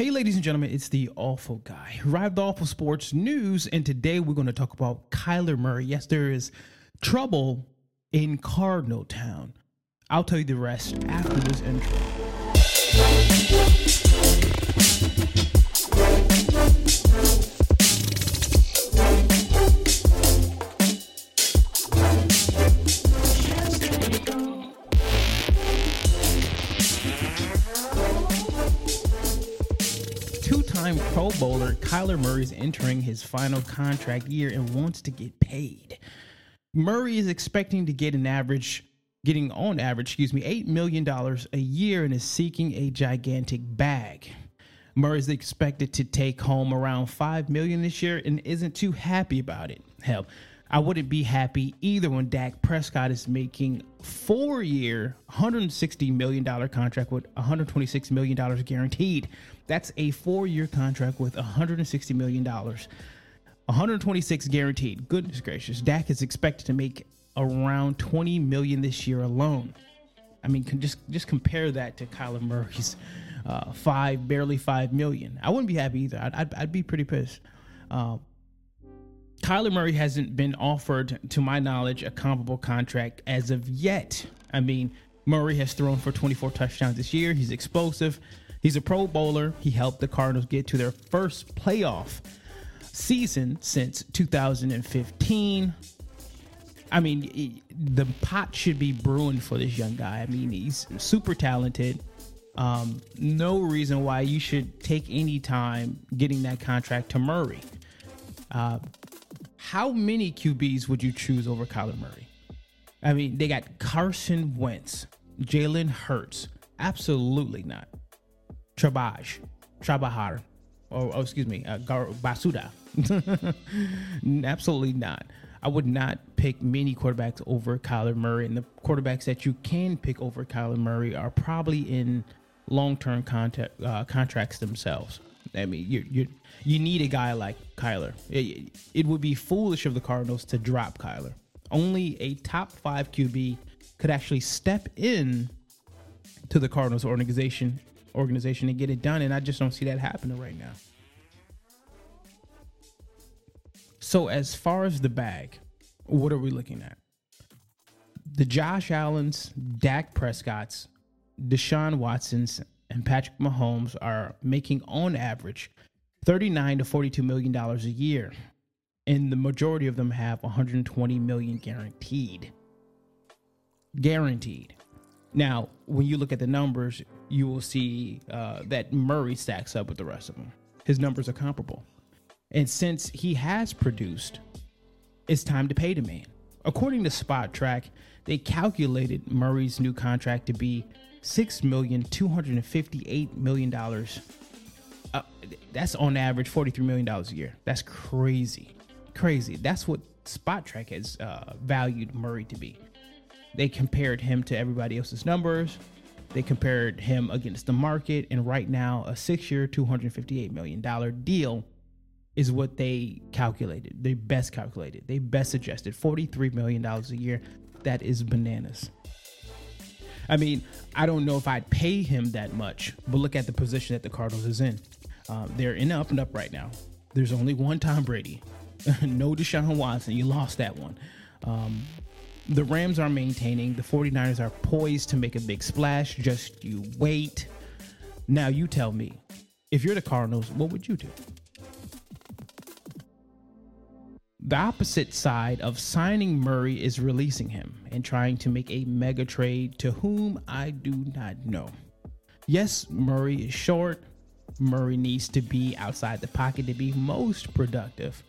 Hey, ladies and gentlemen, it's the awful guy. Arrived awful sports news, and today we're going to talk about Kyler Murray. Yes, there is trouble in Cardinal Town. I'll tell you the rest after this intro. Two-time Pro Bowler Kyler Murray is entering his final contract year and wants to get paid. Murray is expecting to get an average, getting on average, excuse me, $8 million a year and is seeking a gigantic bag. Murray is expected to take home around 5 million this year and isn't too happy about it. Hell, I wouldn't be happy either when Dak Prescott is making four year, $160 million contract with $126 million guaranteed. That's a four year contract with $160 million. 126 guaranteed. Goodness gracious. Dak is expected to make around 20 million this year alone. I mean, just just compare that to Kyler Murray's uh, five, barely five million. I wouldn't be happy either. I'd, I'd, I'd be pretty pissed. Uh, Kyler Murray hasn't been offered, to my knowledge, a comparable contract as of yet. I mean, Murray has thrown for 24 touchdowns this year. He's explosive. He's a Pro Bowler. He helped the Cardinals get to their first playoff season since 2015. I mean, the pot should be brewing for this young guy. I mean, he's super talented. Um, no reason why you should take any time getting that contract to Murray. Uh, how many QBs would you choose over Kyler Murray? I mean, they got Carson Wentz, Jalen Hurts. Absolutely not. Trabaj, Trabahar, or oh, excuse me, uh, Gar- Basuda. Absolutely not. I would not pick many quarterbacks over Kyler Murray, and the quarterbacks that you can pick over Kyler Murray are probably in long-term contact, uh, contracts themselves. I mean, you you you need a guy like Kyler. It, it would be foolish of the Cardinals to drop Kyler. Only a top five QB could actually step in to the Cardinals organization organization and get it done, and I just don't see that happening right now. So as far as the bag, what are we looking at? The Josh Allen's, Dak Prescott's, Deshaun Watson's, and Patrick Mahomes are making on average 39 to 42 million dollars a year. And the majority of them have 120 million guaranteed. Guaranteed. Now, when you look at the numbers, you will see uh, that Murray stacks up with the rest of them. His numbers are comparable. And since he has produced, it's time to pay the man. According to Spotrac, they calculated Murray's new contract to be six million two hundred and fifty-eight million dollars. Uh, that's on average forty-three million dollars a year. That's crazy, crazy. That's what Spotrac has uh, valued Murray to be. They compared him to everybody else's numbers. They compared him against the market, and right now, a six-year, two hundred fifty-eight million dollar deal is what they calculated. They best calculated. They best suggested $43 million a year. That is bananas. I mean, I don't know if I'd pay him that much, but look at the position that the Cardinals is in. Um, they're in up and up right now. There's only one Tom Brady, no Deshaun Watson. You lost that one. Um, the Rams are maintaining. The 49ers are poised to make a big splash. Just you wait. Now, you tell me, if you're the Cardinals, what would you do? The opposite side of signing Murray is releasing him and trying to make a mega trade to whom I do not know. Yes, Murray is short. Murray needs to be outside the pocket to be most productive.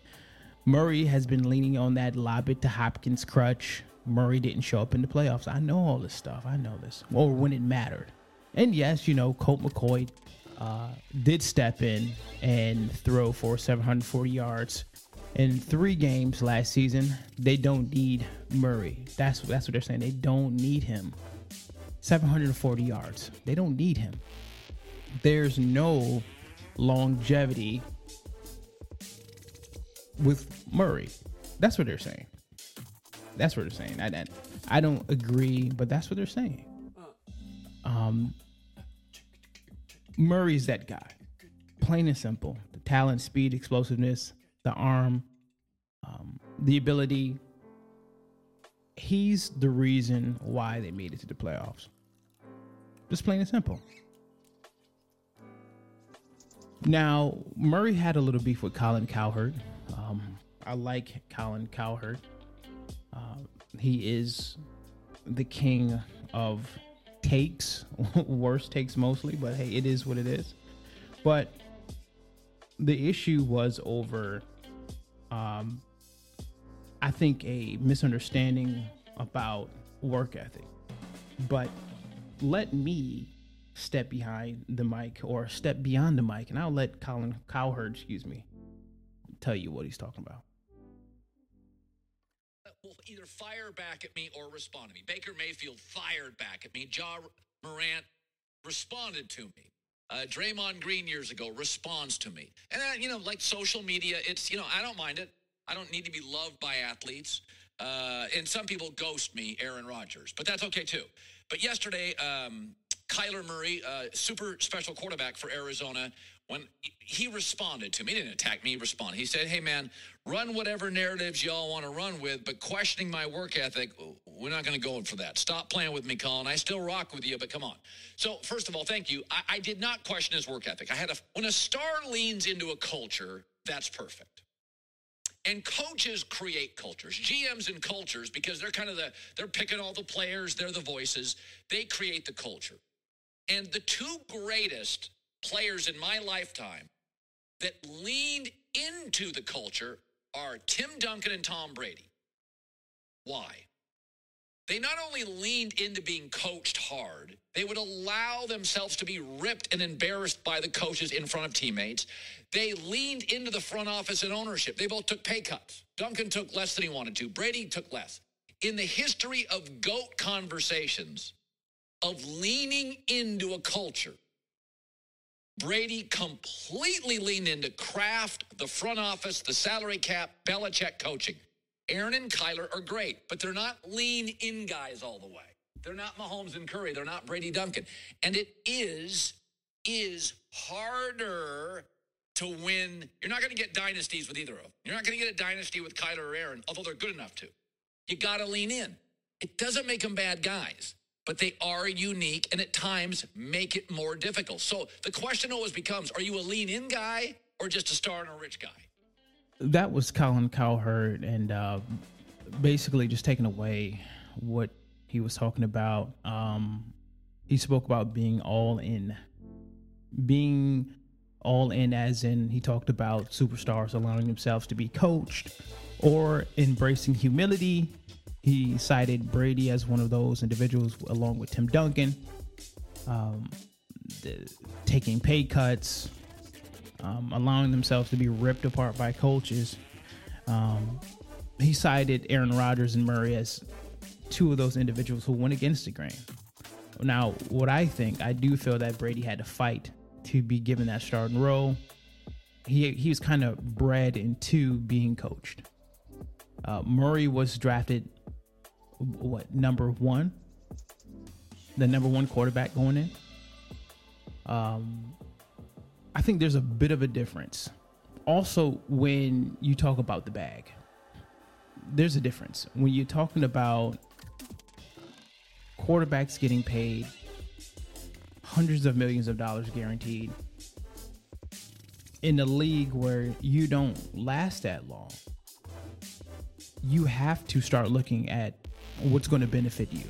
Murray has been leaning on that lob it to Hopkins crutch. Murray didn't show up in the playoffs. I know all this stuff. I know this. Or when it mattered. And yes, you know, Colt McCoy uh, did step in and throw for 740 yards in three games last season. They don't need Murray. That's that's what they're saying. They don't need him. 740 yards. They don't need him. There's no longevity with Murray. That's what they're saying. That's what they're saying. I, I, don't agree, but that's what they're saying. Um, Murray's that guy. plain and simple. The talent, speed, explosiveness, the arm, um, the ability. He's the reason why they made it to the playoffs. Just plain and simple. Now, Murray had a little beef with Colin Cowherd. Um, I like Colin Cowherd. Uh, he is the king of takes, worst takes mostly, but hey, it is what it is. But the issue was over, um, I think, a misunderstanding about work ethic. But let me step behind the mic or step beyond the mic, and I'll let Colin Cowherd, excuse me, tell you what he's talking about. Either fire back at me or respond to me. Baker Mayfield fired back at me. Ja Morant responded to me. Uh, Draymond Green years ago responds to me. And, uh, you know, like social media, it's, you know, I don't mind it. I don't need to be loved by athletes. Uh, and some people ghost me, Aaron Rodgers, but that's okay too. But yesterday, um, Kyler Murray, uh, super special quarterback for Arizona, when he responded to me, he didn't attack me, he responded. He said, Hey, man, run whatever narratives y'all want to run with, but questioning my work ethic, we're not going to go in for that. Stop playing with me, Colin. I still rock with you, but come on. So, first of all, thank you. I, I did not question his work ethic. I had a, when a star leans into a culture, that's perfect. And coaches create cultures, GMs and cultures, because they're kind of the, they're picking all the players, they're the voices. They create the culture. And the two greatest players in my lifetime that leaned into the culture are Tim Duncan and Tom Brady. Why? They not only leaned into being coached hard, they would allow themselves to be ripped and embarrassed by the coaches in front of teammates. They leaned into the front office and ownership. They both took pay cuts. Duncan took less than he wanted to, Brady took less. In the history of GOAT conversations, of leaning into a culture, Brady completely leaned into Kraft, the front office, the salary cap, Belichick coaching. Aaron and Kyler are great, but they're not lean in guys all the way. They're not Mahomes and Curry. They're not Brady Duncan. And it is, is harder to win. You're not going to get dynasties with either of them. You're not going to get a dynasty with Kyler or Aaron, although they're good enough to. You got to lean in. It doesn't make them bad guys but they are unique and at times make it more difficult. So the question always becomes are you a lean in guy or just a star and a rich guy? That was Colin Cowherd and uh, basically just taking away what he was talking about. Um, he spoke about being all in, being all in, as in he talked about superstars allowing themselves to be coached or embracing humility he cited Brady as one of those individuals, along with Tim Duncan, um, the, taking pay cuts, um, allowing themselves to be ripped apart by coaches. Um, he cited Aaron Rodgers and Murray as two of those individuals who went against the grain. Now, what I think, I do feel that Brady had to fight to be given that starting role. He he was kind of bred into being coached. Uh, Murray was drafted what number one, the number one quarterback going in. Um, I think there's a bit of a difference. Also, when you talk about the bag, there's a difference when you're talking about quarterbacks getting paid hundreds of millions of dollars guaranteed in a league where you don't last that long. You have to start looking at what's going to benefit you.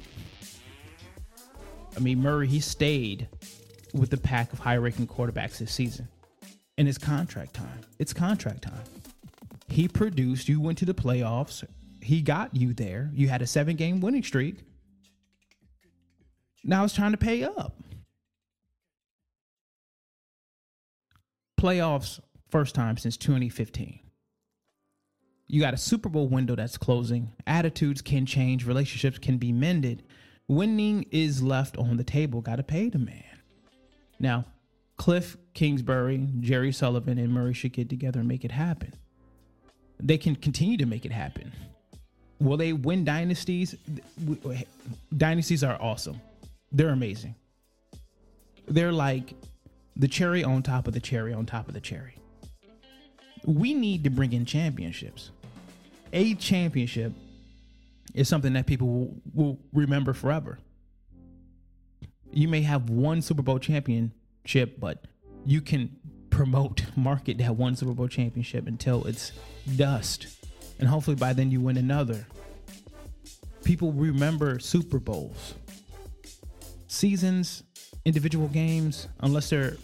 I mean, Murray, he stayed with the pack of high ranking quarterbacks this season. And it's contract time. It's contract time. He produced, you went to the playoffs, he got you there. You had a seven game winning streak. Now it's time to pay up. Playoffs, first time since 2015. You got a Super Bowl window that's closing. Attitudes can change, relationships can be mended. Winning is left on the table. Got to pay the man. Now, Cliff Kingsbury, Jerry Sullivan, and Murray should get together and make it happen. They can continue to make it happen. Will they win dynasties? Dynasties are awesome. They're amazing. They're like the cherry on top of the cherry on top of the cherry. We need to bring in championships. A championship is something that people will, will remember forever. You may have one Super Bowl championship, but you can promote, market that one Super Bowl championship until it's dust. And hopefully by then you win another. People remember Super Bowls. Seasons, individual games, unless they're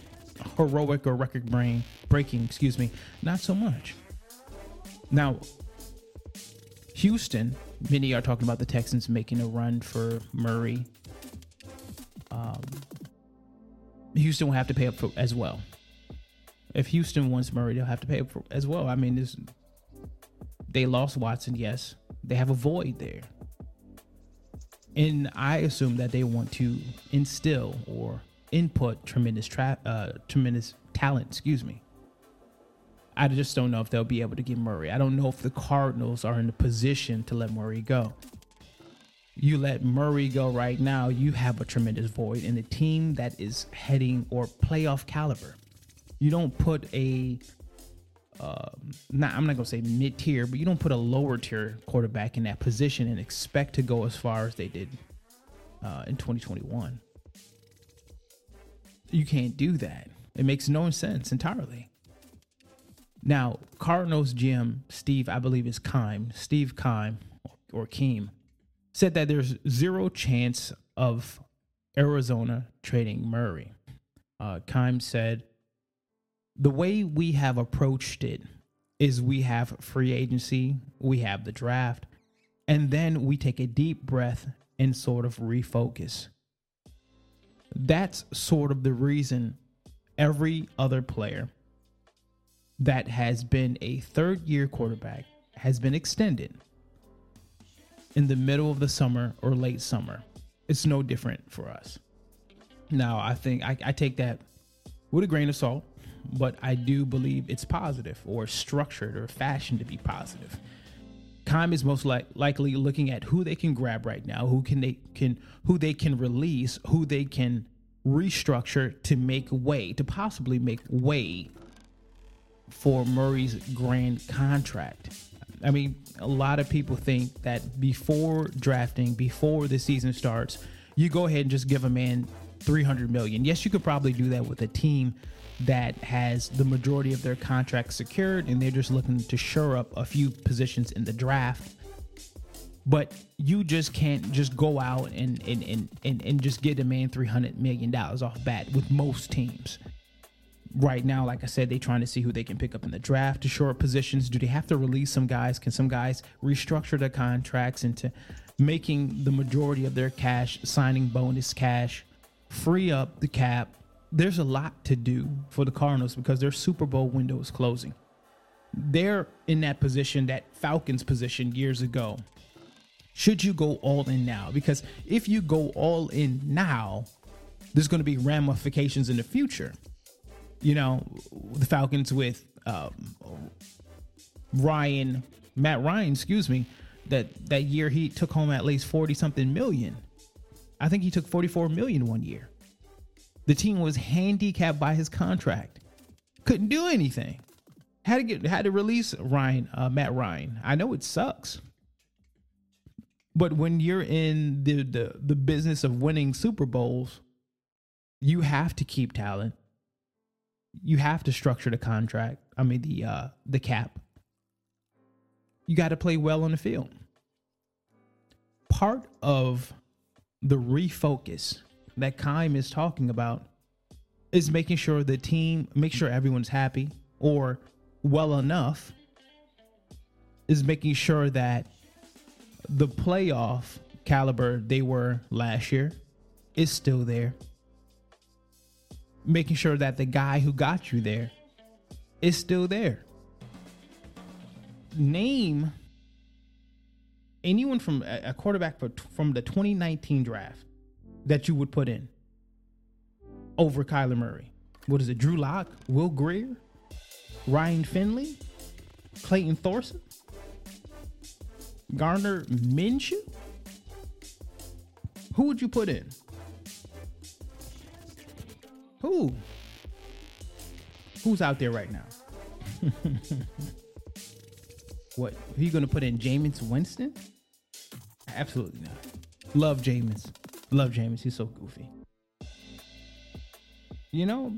heroic or record breaking, excuse me, not so much. Now, Houston, many are talking about the Texans making a run for Murray. Um, Houston will have to pay up for as well. If Houston wants Murray, they'll have to pay up for as well. I mean, this, they lost Watson, yes. They have a void there. And I assume that they want to instill or input tremendous tra- uh, tremendous talent, excuse me. I just don't know if they'll be able to get Murray. I don't know if the Cardinals are in a position to let Murray go. You let Murray go right now, you have a tremendous void in a team that is heading or playoff caliber. You don't put a uh, not I'm not gonna say mid tier, but you don't put a lower tier quarterback in that position and expect to go as far as they did uh, in 2021. You can't do that. It makes no sense entirely. Now, Cardinals GM Steve, I believe is Keim, Steve Keim or Keem, said that there's zero chance of Arizona trading Murray. Uh, Keim said, the way we have approached it is we have free agency, we have the draft, and then we take a deep breath and sort of refocus. That's sort of the reason every other player that has been a third year quarterback has been extended in the middle of the summer or late summer. It's no different for us. Now, I think I, I take that with a grain of salt, but I do believe it's positive or structured or fashioned to be positive. Keim is most li- likely looking at who they can grab right now, who can they can who they can release, who they can restructure to make way to possibly make way for Murray's grand contract. I mean, a lot of people think that before drafting, before the season starts, you go ahead and just give a man 300 million. Yes, you could probably do that with a team that has the majority of their contracts secured and they're just looking to shore up a few positions in the draft. But you just can't just go out and and, and, and, and just get a man $300 million off bat with most teams. Right now, like I said, they're trying to see who they can pick up in the draft to shore up positions. Do they have to release some guys? Can some guys restructure their contracts into making the majority of their cash signing bonus cash, free up the cap, there's a lot to do for the Cardinals because their Super Bowl window is closing. They're in that position, that Falcons position years ago. Should you go all in now? Because if you go all in now, there's going to be ramifications in the future. You know, the Falcons with um, Ryan, Matt Ryan, excuse me, that that year he took home at least 40 something million. I think he took 44 million one year. The team was handicapped by his contract. Couldn't do anything. Had to get had to release Ryan, uh, Matt Ryan. I know it sucks. But when you're in the, the the business of winning Super Bowls, you have to keep talent. You have to structure the contract. I mean the uh the cap. You got to play well on the field. Part of the refocus that Keim is talking about is making sure the team, make sure everyone's happy or well enough, is making sure that the playoff caliber they were last year is still there. Making sure that the guy who got you there is still there. Name anyone from a quarterback from the 2019 draft that you would put in over Kyler Murray? What is it? Drew Lock, Will Grier, Ryan Finley, Clayton Thorson, Gardner Minshew? Who would you put in? Who? Who's out there right now? what? Who you going to put in? Jameis Winston? Absolutely not. Love Jameis. Love Jameis. He's so goofy. You know,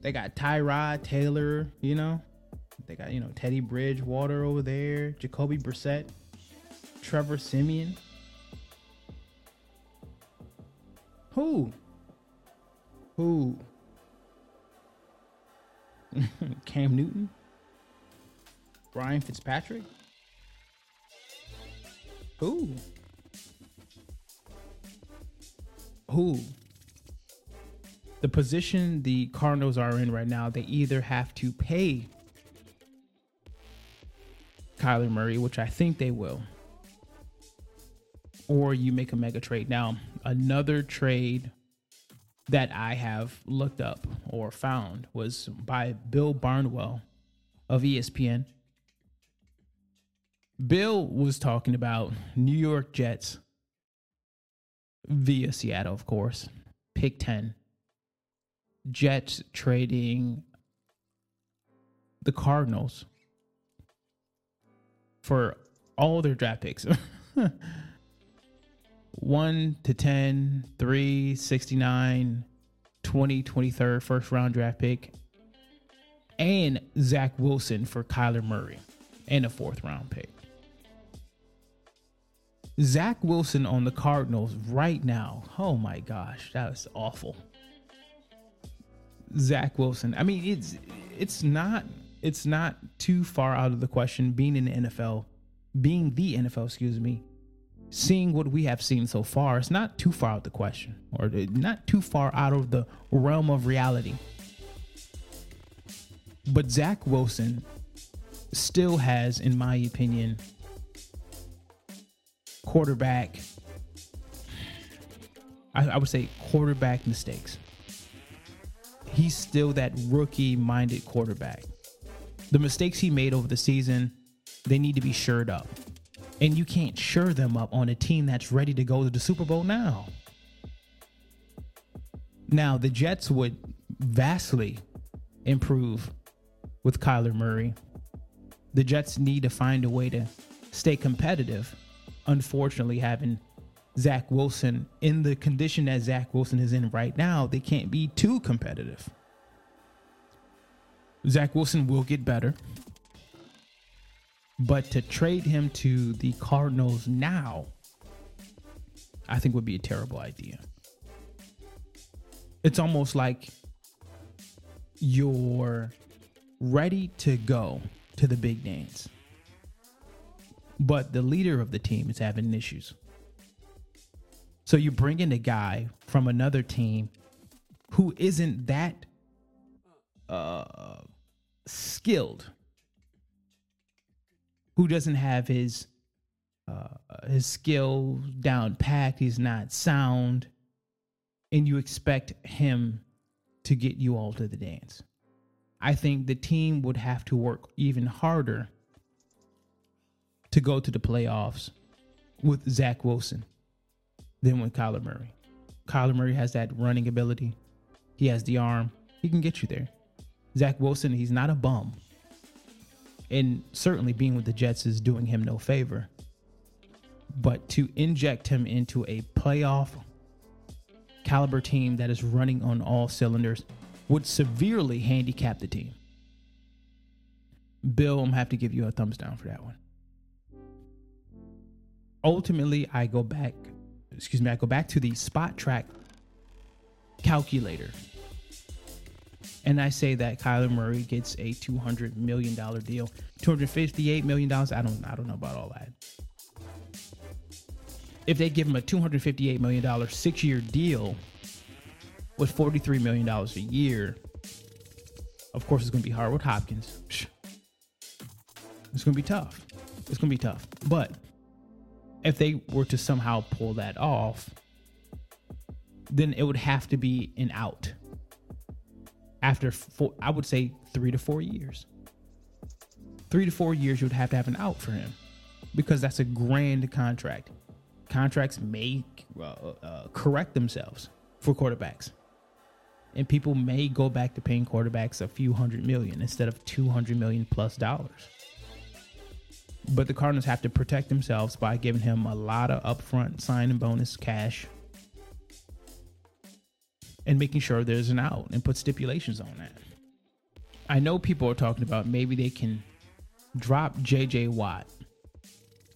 they got Tyrod Taylor, you know. They got, you know, Teddy Bridgewater over there, Jacoby Brissett, Trevor Siemian. Who? Who? Cam Newton? Brian Fitzpatrick? Who? Who? The position the Cardinals are in right now, they either have to pay Kyler Murray, which I think they will, or you make a mega trade. Now, another trade that I have looked up or found was by Bill Barnwell of ESPN. Bill was talking about New York Jets via Seattle, of course, pick 10. Jets trading the Cardinals for all their draft picks 1 to 10, 3, 69, 20, 23rd, first round draft pick, and Zach Wilson for Kyler Murray and a fourth round pick. Zach Wilson on the Cardinals right now. Oh my gosh, that was awful. Zach Wilson. I mean, it's it's not it's not too far out of the question being in the NFL, being the NFL, excuse me, seeing what we have seen so far. It's not too far out the question, or not too far out of the realm of reality. But Zach Wilson still has, in my opinion, quarterback. I, I would say quarterback mistakes. He's still that rookie minded quarterback. The mistakes he made over the season, they need to be shored up. And you can't sure them up on a team that's ready to go to the Super Bowl now. Now, the Jets would vastly improve with Kyler Murray. The Jets need to find a way to stay competitive unfortunately having Zach Wilson in the condition that Zach Wilson is in right now, they can't be too competitive. Zach Wilson will get better. But to trade him to the Cardinals now, I think would be a terrible idea. It's almost like you're ready to go to the big dance but the leader of the team is having issues. So you bring in a guy from another team who isn't that uh, skilled, who doesn't have his uh, his skill down packed. He's not sound, and you expect him to get you all to the dance. I think the team would have to work even harder to go to the playoffs with Zach Wilson than with Kyler Murray. Kyler Murray has that running ability. He has the arm. He can get you there. Zach Wilson, he's not a bum. And certainly being with the Jets is doing him no favor. But to inject him into a playoff caliber team that is running on all cylinders would severely handicap the team. Bill, I'm gonna have to give you a thumbs down for that one ultimately I go back, excuse me, I go back to the Spotrac calculator. And I say that Kyler Murray gets a $200 million deal. $258 million. I don't I don't know about all that. If they give him a $258 million six six year deal with $43 million a year, of course it's gonna be hard with Hopkins. It's gonna be tough. It's gonna be tough. But if they were to somehow pull that off, then it would have to be an out after four, I would say three to four years. Three to four years, you would have to have an out for him because that's a grand contract. Contracts may uh, uh, correct themselves for quarterbacks. And people may go back to paying quarterbacks a few hundred million instead of 200 million plus dollars. But the Cardinals have to protect themselves by giving him a lot of upfront signing bonus cash and making sure there's an out and put stipulations on that. I know people are talking about maybe they can drop JJ Watt.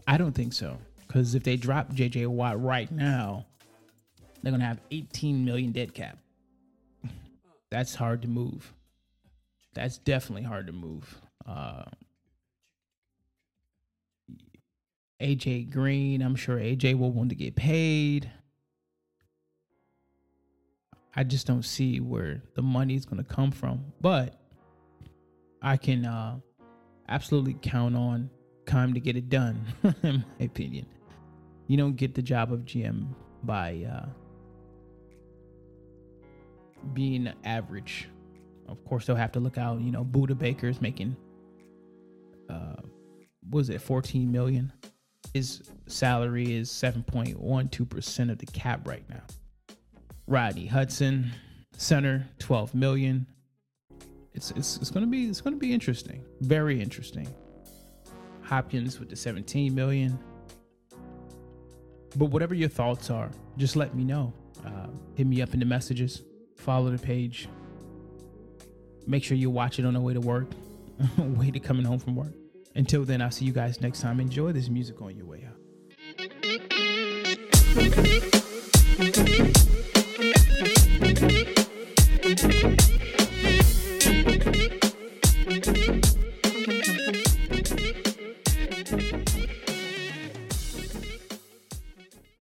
I don't think so. Because if they drop JJ Watt right now, they're going to have 18 million dead cap. That's hard to move. That's definitely hard to move. Uh, AJ Green, I'm sure AJ will want to get paid. I just don't see where the money is going to come from. But I can uh, absolutely count on Keim to get it done, in my opinion. You don't get the job of GM by uh, being average. Of course, they'll have to look out. You know, Budda Baker's making, uh, was it 14 million? His salary is 7.12% of the cap right now. Rodney Hudson, center, 12 million. It's it's it's gonna be it's gonna be interesting. Very interesting. Hopkins with the 17 million. But whatever your thoughts are, just let me know. Uh, hit me up in the messages. Follow the page. Make sure you watch it on the way to work, way to coming home from work. Until then, I'll see you guys next time. Enjoy this music on your way out.